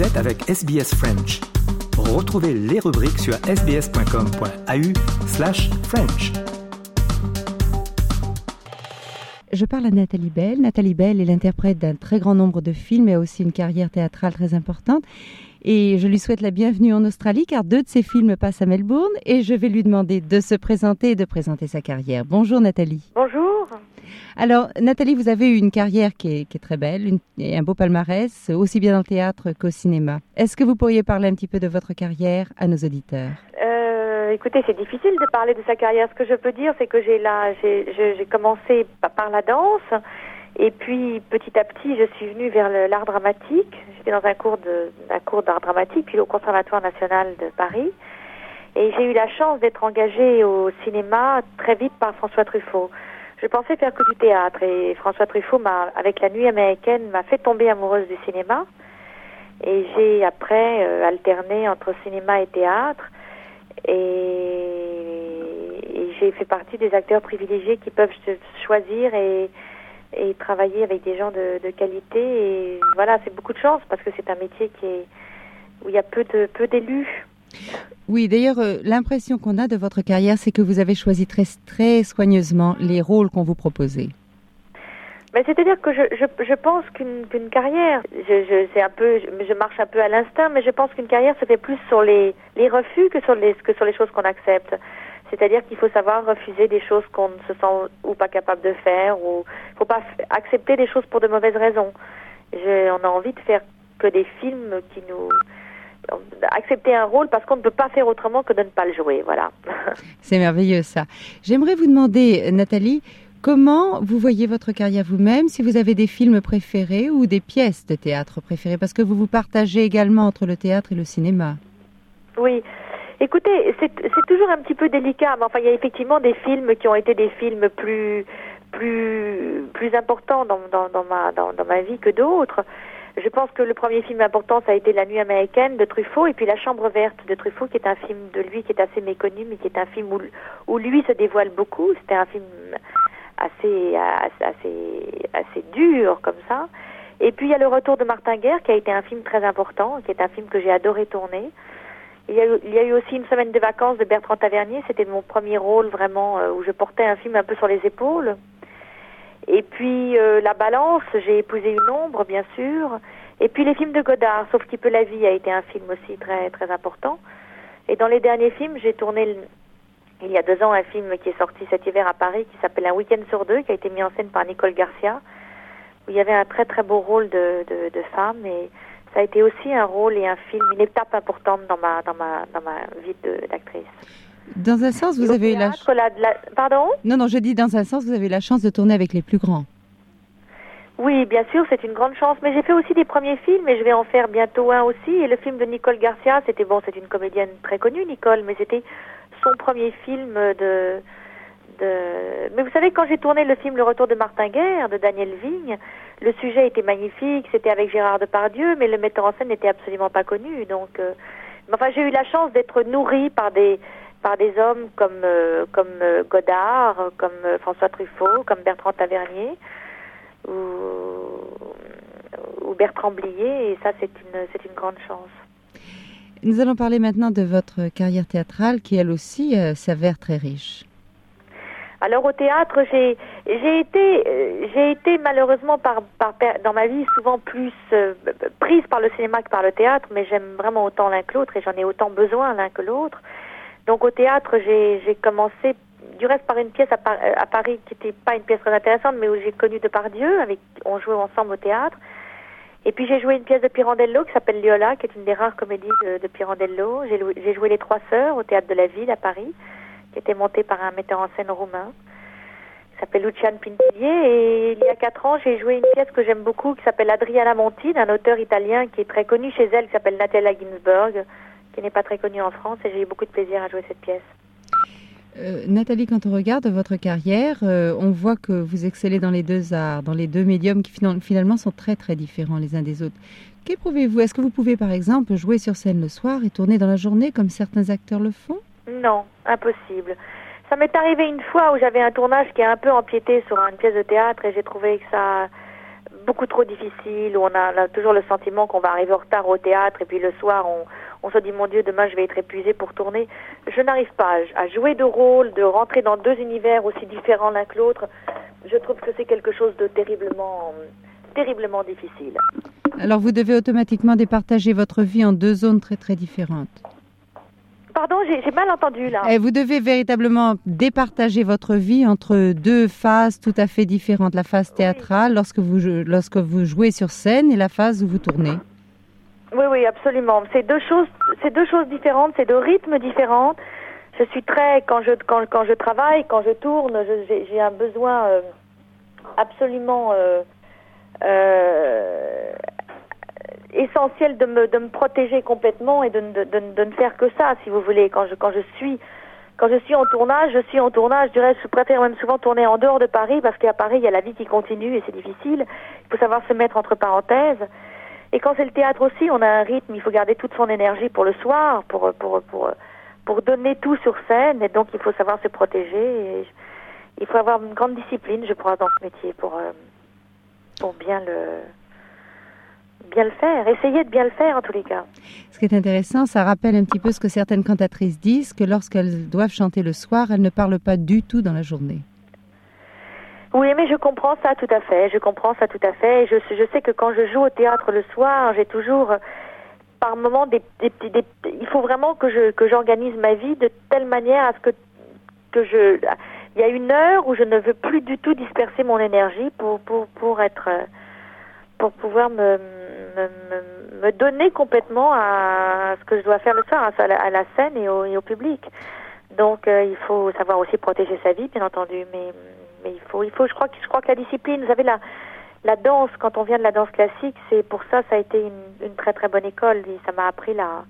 Vous êtes avec SBS French. Retrouvez les rubriques sur sbs.com.au slash French. Je parle à Nathalie Bell. Nathalie Bell est l'interprète d'un très grand nombre de films et a aussi une carrière théâtrale très importante. Et je lui souhaite la bienvenue en Australie car deux de ses films passent à Melbourne et je vais lui demander de se présenter et de présenter sa carrière. Bonjour Nathalie. Bonjour. Alors Nathalie, vous avez eu une carrière qui est, très belle et un beau palmarès, aussi bien dans le théâtre qu'au cinéma. Est-ce que vous pourriez parler un petit peu de votre carrière à nos auditeurs? Euh, écoutez, c'est difficile de parler de sa carrière. Ce que je peux dire, c'est que j'ai commencé pa- par la danse, et puis petit à petit, je suis venue vers l'art dramatique. J'étais dans un cours cours d'art dramatique, puis au Conservatoire national de Paris, et j'ai eu la chance d'être engagée au cinéma très vite par François Truffaut. Je pensais faire que du théâtre, et François Truffaut m'a, avec la nuit américaine, m'a fait tomber amoureuse du cinéma. Et j'ai après euh, alterné entre cinéma et théâtre. Et, et j'ai fait partie des acteurs privilégiés qui peuvent choisir et, et travailler avec des gens de, de qualité. Et voilà, c'est beaucoup de chance parce que c'est un métier qui est, où il y a peu de peu d'élus. Oui, d'ailleurs, euh, l'impression qu'on a de votre carrière, c'est que vous avez choisi très, très soigneusement les rôles qu'on vous proposait. Mais c'est-à-dire que je, pense qu'une carrière, je, un peu, je, je marche un peu à l'instinct, mais je pense qu'une carrière se fait plus sur les, refus que sur les, que choses qu'on accepte. C'est-à-dire qu'il faut savoir refuser des choses qu'on ne se sent ou pas capable de faire, ou faut pas accepter des choses pour de mauvaises raisons. On a envie de faire que des films qui nous accepter un rôle parce qu'on ne peut pas faire autrement que de ne pas le jouer. Voilà. C'est merveilleux ça. J'aimerais vous demander, Nathalie, comment vous voyez votre carrière vous-même, si vous avez des films préférés ou des pièces de théâtre préférées, parce que vous vous partagez également entre le théâtre et le cinéma. Oui. Écoutez, c'est toujours un petit peu délicat, mais enfin, il y a effectivement des films qui ont été des films plus plus plus importants dans, dans, dans ma dans, dans ma vie que d'autres. Je pense que le premier film important, ça a été La Nuit américaine de Truffaut, et puis La Chambre verte de Truffaut, qui est un film de lui qui est assez méconnu, mais qui est un film où, où lui se dévoile beaucoup. C'était un film assez, assez assez dur comme ça. Et puis il y a Le Retour de Martin Guerre, qui a été un film très important, qui est un film que j'ai adoré tourner. Il y, a eu, il y a eu aussi une semaine de vacances de Bertrand Tavernier. C'était mon premier rôle vraiment euh, où je portais un film un peu sur les épaules. Et puis euh, La Balance, j'ai épousé une ombre, bien sûr. Et puis les films de Godard, sauf qui peut la vie, a été un film aussi très très important. Et dans les derniers films, j'ai tourné il y a deux ans un film qui est sorti cet hiver à Paris qui s'appelle Un week-end sur deux, qui a été mis en scène par Nicole Garcia, où il y avait un très très beau rôle de, de, de femme et ça a été aussi un rôle et un film, une étape importante dans ma dans ma dans ma vie d'actrice. Dans un sens, vous avez eu la... théâtre, la- la- pardon? Non, non, je dis dans un sens, vous avez la chance de tourner avec les plus grands. Oui, bien sûr, c'est une grande chance. Mais j'ai fait aussi des premiers films et je vais en faire bientôt un aussi. Et le film de Nicole Garcia, c'était bon, c'est une comédienne très connue, Nicole, mais c'était son premier film de. de... Mais vous savez, quand j'ai tourné le film Le Retour de Martin Guerre de Daniel Vigne, le sujet était magnifique, c'était avec Gérard Depardieu, mais le metteur en scène n'était absolument pas connu. Donc, euh, enfin, j'ai eu la chance d'être nourrie par des par des hommes comme euh, comme euh, Godard, comme euh, François Truffaut, comme Bertrand Tavernier ou, ou Bertrand Blier, et ça c'est une c'est une grande chance. Nous allons parler maintenant de votre carrière théâtrale qui, elle aussi, euh, s'avère très riche. Alors au théâtre, j'ai j'ai été euh, j'ai été malheureusement par par dans ma vie souvent plus euh, prise par le cinéma que par le théâtre, mais j'aime vraiment autant l'un que l'autre et j'en ai autant besoin l'un que l'autre. Donc au théâtre, j'ai commencé du reste par une pièce à, Par- à Paris qui n'était pas une pièce très intéressante, mais où j'ai connu Depardieu, avec on jouait ensemble au théâtre. Et puis j'ai joué une pièce de Pirandello qui s'appelle Liola, qui est une des rares comédies de, de Pirandello. J'ai joué Les Trois Sœurs au théâtre de la Ville à Paris, qui était montée par un metteur en scène roumain qui s'appelle Lucian Pintillier. Et il y a quatre ans, j'ai joué une pièce que j'aime beaucoup qui s'appelle Adriana Monti, d'un auteur italien qui est très connu chez elle, qui s'appelle Natalia Ginsburg, qui n'est pas très connue en France. Et j'ai eu beaucoup de plaisir à jouer cette pièce. Euh, Nathalie, quand on regarde votre carrière, euh, on voit que vous excellez dans les deux arts, dans les deux médiums qui finalement sont très très différents les uns des autres. Qu'éprouvez-vous Est-ce que vous pouvez par exemple jouer sur scène le soir et tourner dans la journée comme certains acteurs le font? Non, impossible. Ça m'est arrivé une fois où j'avais un tournage qui a un peu empiété sur une pièce de théâtre et j'ai trouvé que ça beaucoup trop difficile, où on a, toujours le sentiment qu'on va arriver en retard au théâtre et puis le soir on, on se dit mon Dieu demain je vais être épuisé pour tourner. Je n'arrive pas à, jouer de rôle, de rentrer dans deux univers aussi différents l'un que l'autre. Je trouve que c'est quelque chose de terriblement, terriblement difficile. Alors vous devez automatiquement départager votre vie en deux zones très très différentes. Pardon, j'ai mal entendu là. Et vous devez véritablement départager votre vie entre deux phases tout à fait différentes. La phase théâtrale lorsque vous, lorsque vous jouez sur scène et la phase où vous tournez. Oui, oui, absolument. C'est deux choses, c'est deux choses différentes, c'est deux rythmes différents. Je suis très quand je quand, quand je travaille, quand je tourne, j'ai un besoin euh, absolument euh, euh, essentiel de me, de me protéger complètement et de, de, de, ne faire que ça, si vous voulez. Quand je, quand je suis quand je suis en tournage, je suis en tournage, je dirais, je préfère même souvent tourner en dehors de Paris parce qu'à Paris, il y a la vie qui continue et c'est difficile. Il faut savoir se mettre entre parenthèses. Et quand c'est le théâtre aussi, on a un rythme, il faut garder toute son énergie pour le soir, pour, pour, pour, pour donner tout sur scène et donc il faut savoir se protéger. Il faut avoir une grande discipline, je crois, dans ce métier pour, euh, pour bien le bien le faire, essayer de bien le faire en tous les cas. Ce qui est intéressant, ça rappelle un petit peu ce que certaines cantatrices disent, que lorsqu'elles doivent chanter le soir, elles ne parlent pas du tout dans la journée. Oui, mais je comprends ça tout à fait, je comprends ça tout à fait. Je, je sais que quand je joue au théâtre le soir, j'ai toujours par moment des, des, des, il faut vraiment que que j'organise ma vie de telle manière à ce que que je il y a une heure où je ne veux plus du tout disperser mon énergie pour pour pour être pour pouvoir me me, me, donner complètement à ce que je dois faire le soir, à la, la scène et au, et au public. Donc euh, il faut savoir aussi protéger sa vie, bien entendu, mais mais il faut il faut je crois que je crois que la discipline, vous savez la la danse quand on vient de la danse classique, c'est pour ça ça a été une, une très très bonne école et ça m'a appris la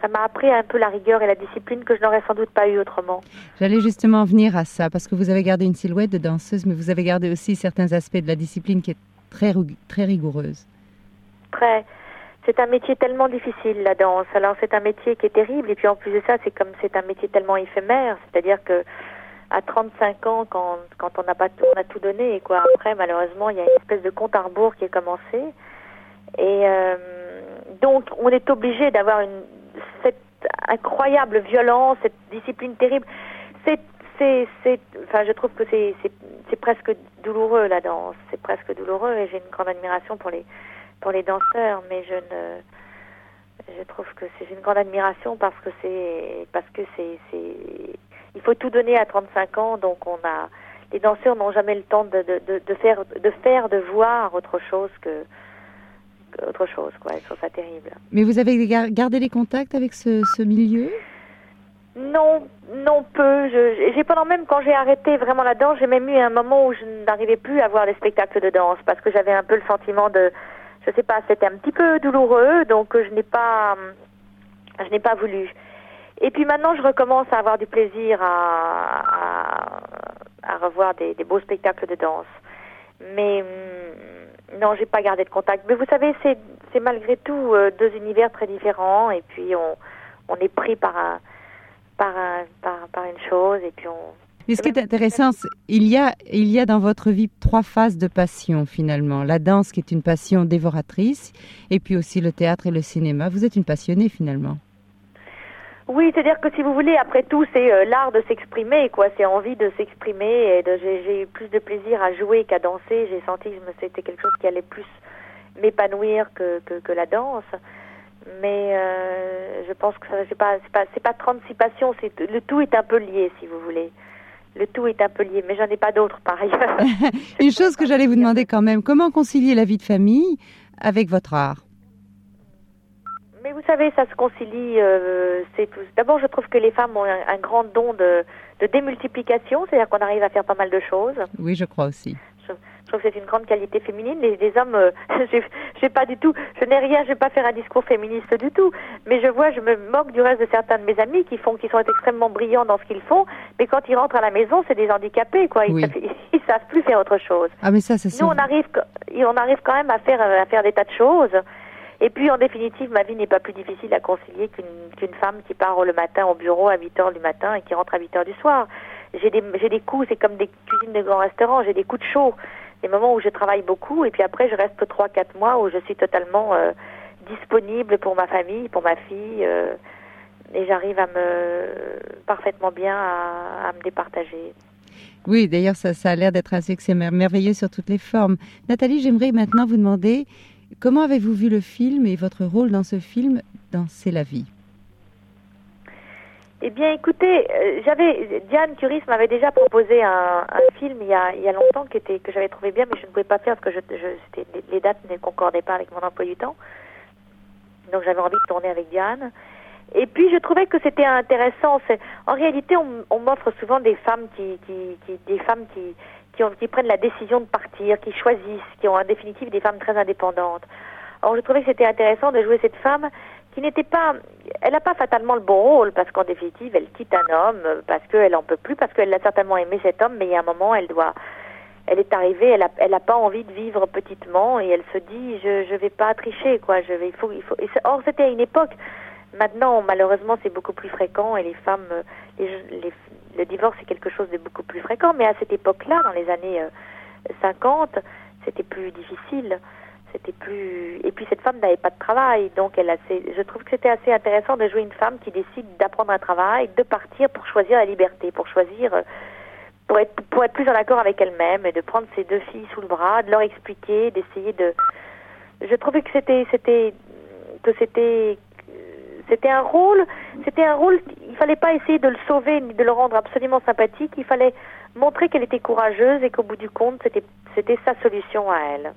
ça m'a appris un peu la rigueur et la discipline que je n'aurais sans doute pas eu autrement. J'allais justement venir à ça parce que vous avez gardé une silhouette de danseuse, mais vous avez gardé aussi certains aspects de la discipline qui est très très rigoureuse très. C'est un métier tellement difficile, la danse. Alors c'est un métier qui est terrible. Et puis en plus de ça, c'est comme c'est un métier tellement éphémère. C'est-à-dire que à 35 ans, quand, quand on n'a pas tout, on a tout donné, et quoi. Après, malheureusement, il y a une espèce de compte à rebours qui est commencé. Et euh, donc, on est obligé d'avoir une cette incroyable violence, cette discipline terrible. C'est, c'est, c'est, enfin, je trouve que c'est, c'est, c'est presque douloureux la danse. C'est presque douloureux, et j'ai une grande admiration pour les pour les danseurs, mais je ne, je trouve que c'est une grande admiration parce que c'est, parce que c'est, c'est, il faut tout donner à 35 ans, donc on a, les danseurs n'ont jamais le temps de, de, de, faire, de faire, de voir autre chose que, autre chose, quoi. Je trouve ça terrible. Mais vous avez gardé les contacts avec ce, ce milieu? Non, non peu. J'ai pendant même quand j'ai arrêté vraiment la danse, j'ai même eu un moment où je n'arrivais plus à voir les spectacles de danse parce que j'avais un peu le sentiment de je sais pas, c'était un petit peu douloureux, donc je n'ai pas, je n'ai pas voulu. Et puis maintenant, je recommence à avoir du plaisir à, à, revoir des, beaux spectacles de danse. Mais hum, non, j'ai pas gardé de contact. Mais vous savez, c'est, c'est malgré tout euh, deux univers très différents, et puis on, on est pris par un, par un, par, par une chose, et puis on, mais ce qui est intéressant, il y, a, il y a dans votre vie trois phases de passion finalement. La danse qui est une passion dévoratrice, et puis aussi le théâtre et le cinéma. Vous êtes une passionnée finalement. Oui, c'est-à-dire que si vous voulez, après tout, c'est euh, l'art de s'exprimer, quoi. C'est envie de s'exprimer. Et j'ai eu plus de plaisir à jouer qu'à danser. J'ai senti que c'était quelque chose qui allait plus m'épanouir que, la danse. Mais euh, je pense que pas c'est pas pas 36 passions. Le tout est un peu lié, si vous voulez le tout est un peu lié, mais j'en ai pas d'autres par ailleurs. Une chose que j'allais vous demander quand même, comment concilier la vie de famille avec votre art? Mais vous savez, ça se concilie. Euh, c'est tout. D'abord, je trouve que les femmes ont un, grand don de, de démultiplication, c'est-à-dire qu'on arrive à faire pas mal de choses. Oui, je crois aussi trouve que c'est une grande qualité féminine. Les, les hommes, euh, je pas du tout, je n'ai rien, je vais pas faire un discours féministe du tout. Mais je vois, je me moque du reste de certains de mes amis qui font, qui sont extrêmement brillants dans ce qu'ils font, mais quand ils rentrent à la maison, c'est des handicapés, quoi. Ils, savent, savent plus faire autre chose. Ah, mais ça, c'est Nous, on arrive, on arrive quand même à faire, à faire des tas de choses. Et puis, en définitive, ma vie n'est pas plus difficile à concilier qu'une femme qui part le matin au bureau à 8 heures du matin et qui rentre à 8 heures du soir. J'ai des, coups, c'est comme des cuisines de grands restaurants, j'ai des coups de chaud. des moments où je travaille beaucoup et puis après je reste trois quatre mois où je suis totalement euh, disponible pour ma famille, pour ma fille euh, et j'arrive à me parfaitement bien à, me départager. Oui, d'ailleurs, ça, ça a l'air d'être succès merveilleux sur toutes les formes. Nathalie, j'aimerais maintenant vous demander comment avez-vous vu le film et votre rôle dans ce film dans C'est la vie? Eh bien, écoutez, euh, j'avais Diane Curis m'avait déjà proposé un, film il y a, longtemps qui était que j'avais trouvé bien, mais je ne pouvais pas faire parce que les dates ne concordaient pas avec mon emploi du temps. Donc, j'avais envie de tourner avec Diane. Et puis, je trouvais que c'était intéressant. En réalité, on, m'offre souvent des femmes qui des femmes qui, qui, ont, qui prennent la décision de partir, qui choisissent, qui ont en définitive des femmes très indépendantes. Alors, je trouvais que c'était intéressant de jouer cette femme qui n'était pas, elle n'a pas fatalement le bon rôle parce qu'en définitive, elle quitte un homme parce qu'elle en peut plus, parce qu'elle a certainement aimé cet homme, mais il y a un moment, elle doit, elle est arrivée, elle a, elle a pas envie de vivre petitement et elle se dit, je, je vais pas tricher, quoi, je vais, il faut, il faut. Or, c'était à une époque. Maintenant, malheureusement, c'est beaucoup plus fréquent et les femmes, les, les, le divorce est quelque chose de beaucoup plus fréquent. Mais à cette époque-là, dans les années 50, c'était plus difficile c'était plus et puis cette femme n'avait pas de travail donc elle a je trouve que c'était assez intéressant de jouer une femme qui décide d'apprendre un travail de partir pour choisir la liberté pour choisir euh, pour être pour être plus en accord avec elle-même et de prendre ses deux filles sous le bras de leur expliquer d'essayer de je trouvais que c'était c'était que c'était c'était un rôle c'était un rôle il fallait pas essayer de le sauver ni de le rendre absolument sympathique. Il fallait montrer qu'elle était courageuse et qu'au bout du compte c'était c'était sa solution à elle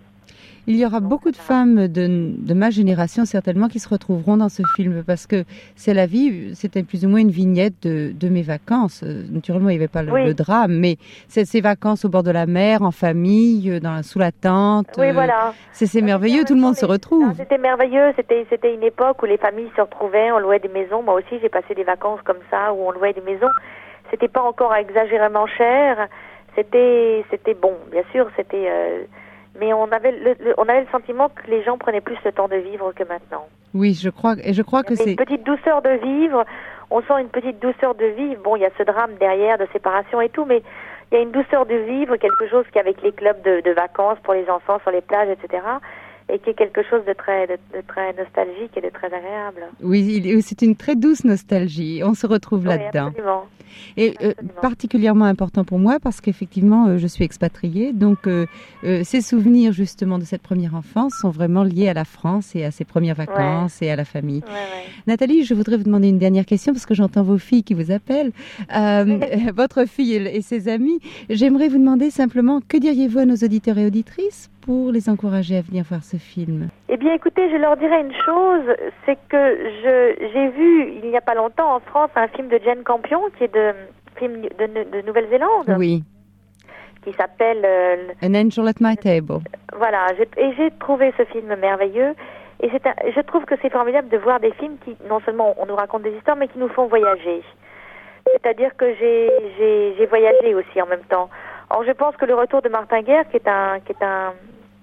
il y aura beaucoup de femmes de, de, ma génération certainement qui se retrouveront dans ce film parce que c'est la vie, c'était plus ou moins une vignette de, de mes vacances. Naturellement, il n'y avait pas le, oui. le drame, mais c'est ces vacances au bord de la mer, en famille, dans, sous la tente. Oui, voilà. C'est merveilleux, tout le monde se retrouve. C'était merveilleux, c'était c'était une époque où les familles se retrouvaient, on louait des maisons. Moi aussi, j'ai passé des vacances comme ça où on louait des maisons. C'était pas encore exagérément cher. C'était c'était bon, bien sûr, c'était euh, mais on avait le, le, on avait le sentiment que les gens prenaient plus le temps de vivre que maintenant. Oui, je crois et je crois que c'est une petite douceur de vivre. On sent une petite douceur de vivre. Bon, il y a ce drame derrière de séparation et tout, mais il y a une douceur de vivre, quelque chose qui avec les clubs de, de vacances pour les enfants sur les plages, etc et qui est quelque chose de très, de, de, très nostalgique et de très agréable. Oui, c'est une très douce nostalgie. On se retrouve oui, là-dedans. Et euh, particulièrement important pour moi parce qu'effectivement, euh, je suis expatriée. Donc, euh, ces souvenirs justement de cette première enfance sont vraiment liés à la France et à ses premières vacances ouais. et à la famille. Ouais, ouais. Nathalie, je voudrais vous demander une dernière question parce que j'entends vos filles qui vous appellent. votre fille et, et ses amis. J'aimerais vous demander simplement, que diriez-vous à nos auditeurs et auditrices? Pour les encourager à venir voir ce film Eh bien, écoutez, je leur dirais une chose, c'est que j'ai vu il n'y a pas longtemps en France un film de Jane Campion, qui est de film de, de Nouvelle-Zélande. Oui. Qui s'appelle euh, An Angel at My Table. Voilà, et j'ai trouvé ce film merveilleux. Et un, je trouve que c'est formidable de voir des films qui, non seulement on nous racontent des histoires, mais qui nous font voyager. C'est-à-dire que j'ai voyagé aussi en même temps. Or, je pense que le retour de Martin Guerre, qui est un, qui est un,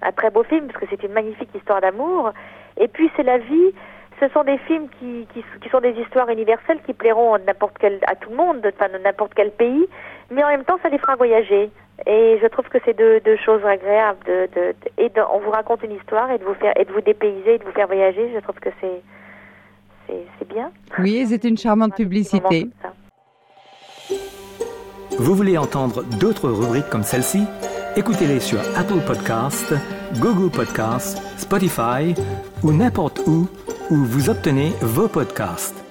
un très beau film parce que c'est une magnifique histoire d'amour. Et puis c'est la vie. Ce sont des films qui, qui, qui sont des histoires universelles qui plairont n'importe quel à tout le monde, enfin de n'importe quel pays, mais en même temps ça les fera voyager. Et je trouve que c'est deux, deux choses agréables. De, de, de et de, on vous raconte une histoire et de vous faire et de vous dépayser et de vous faire voyager. Je trouve que c'est c'est bien. Oui, c'est une charmante publicité. Vous voulez entendre d'autres rubriques comme celle-ci? Écoutez-les sur Apple Podcasts, Google Podcasts, Spotify ou n'importe où où vous obtenez vos podcasts.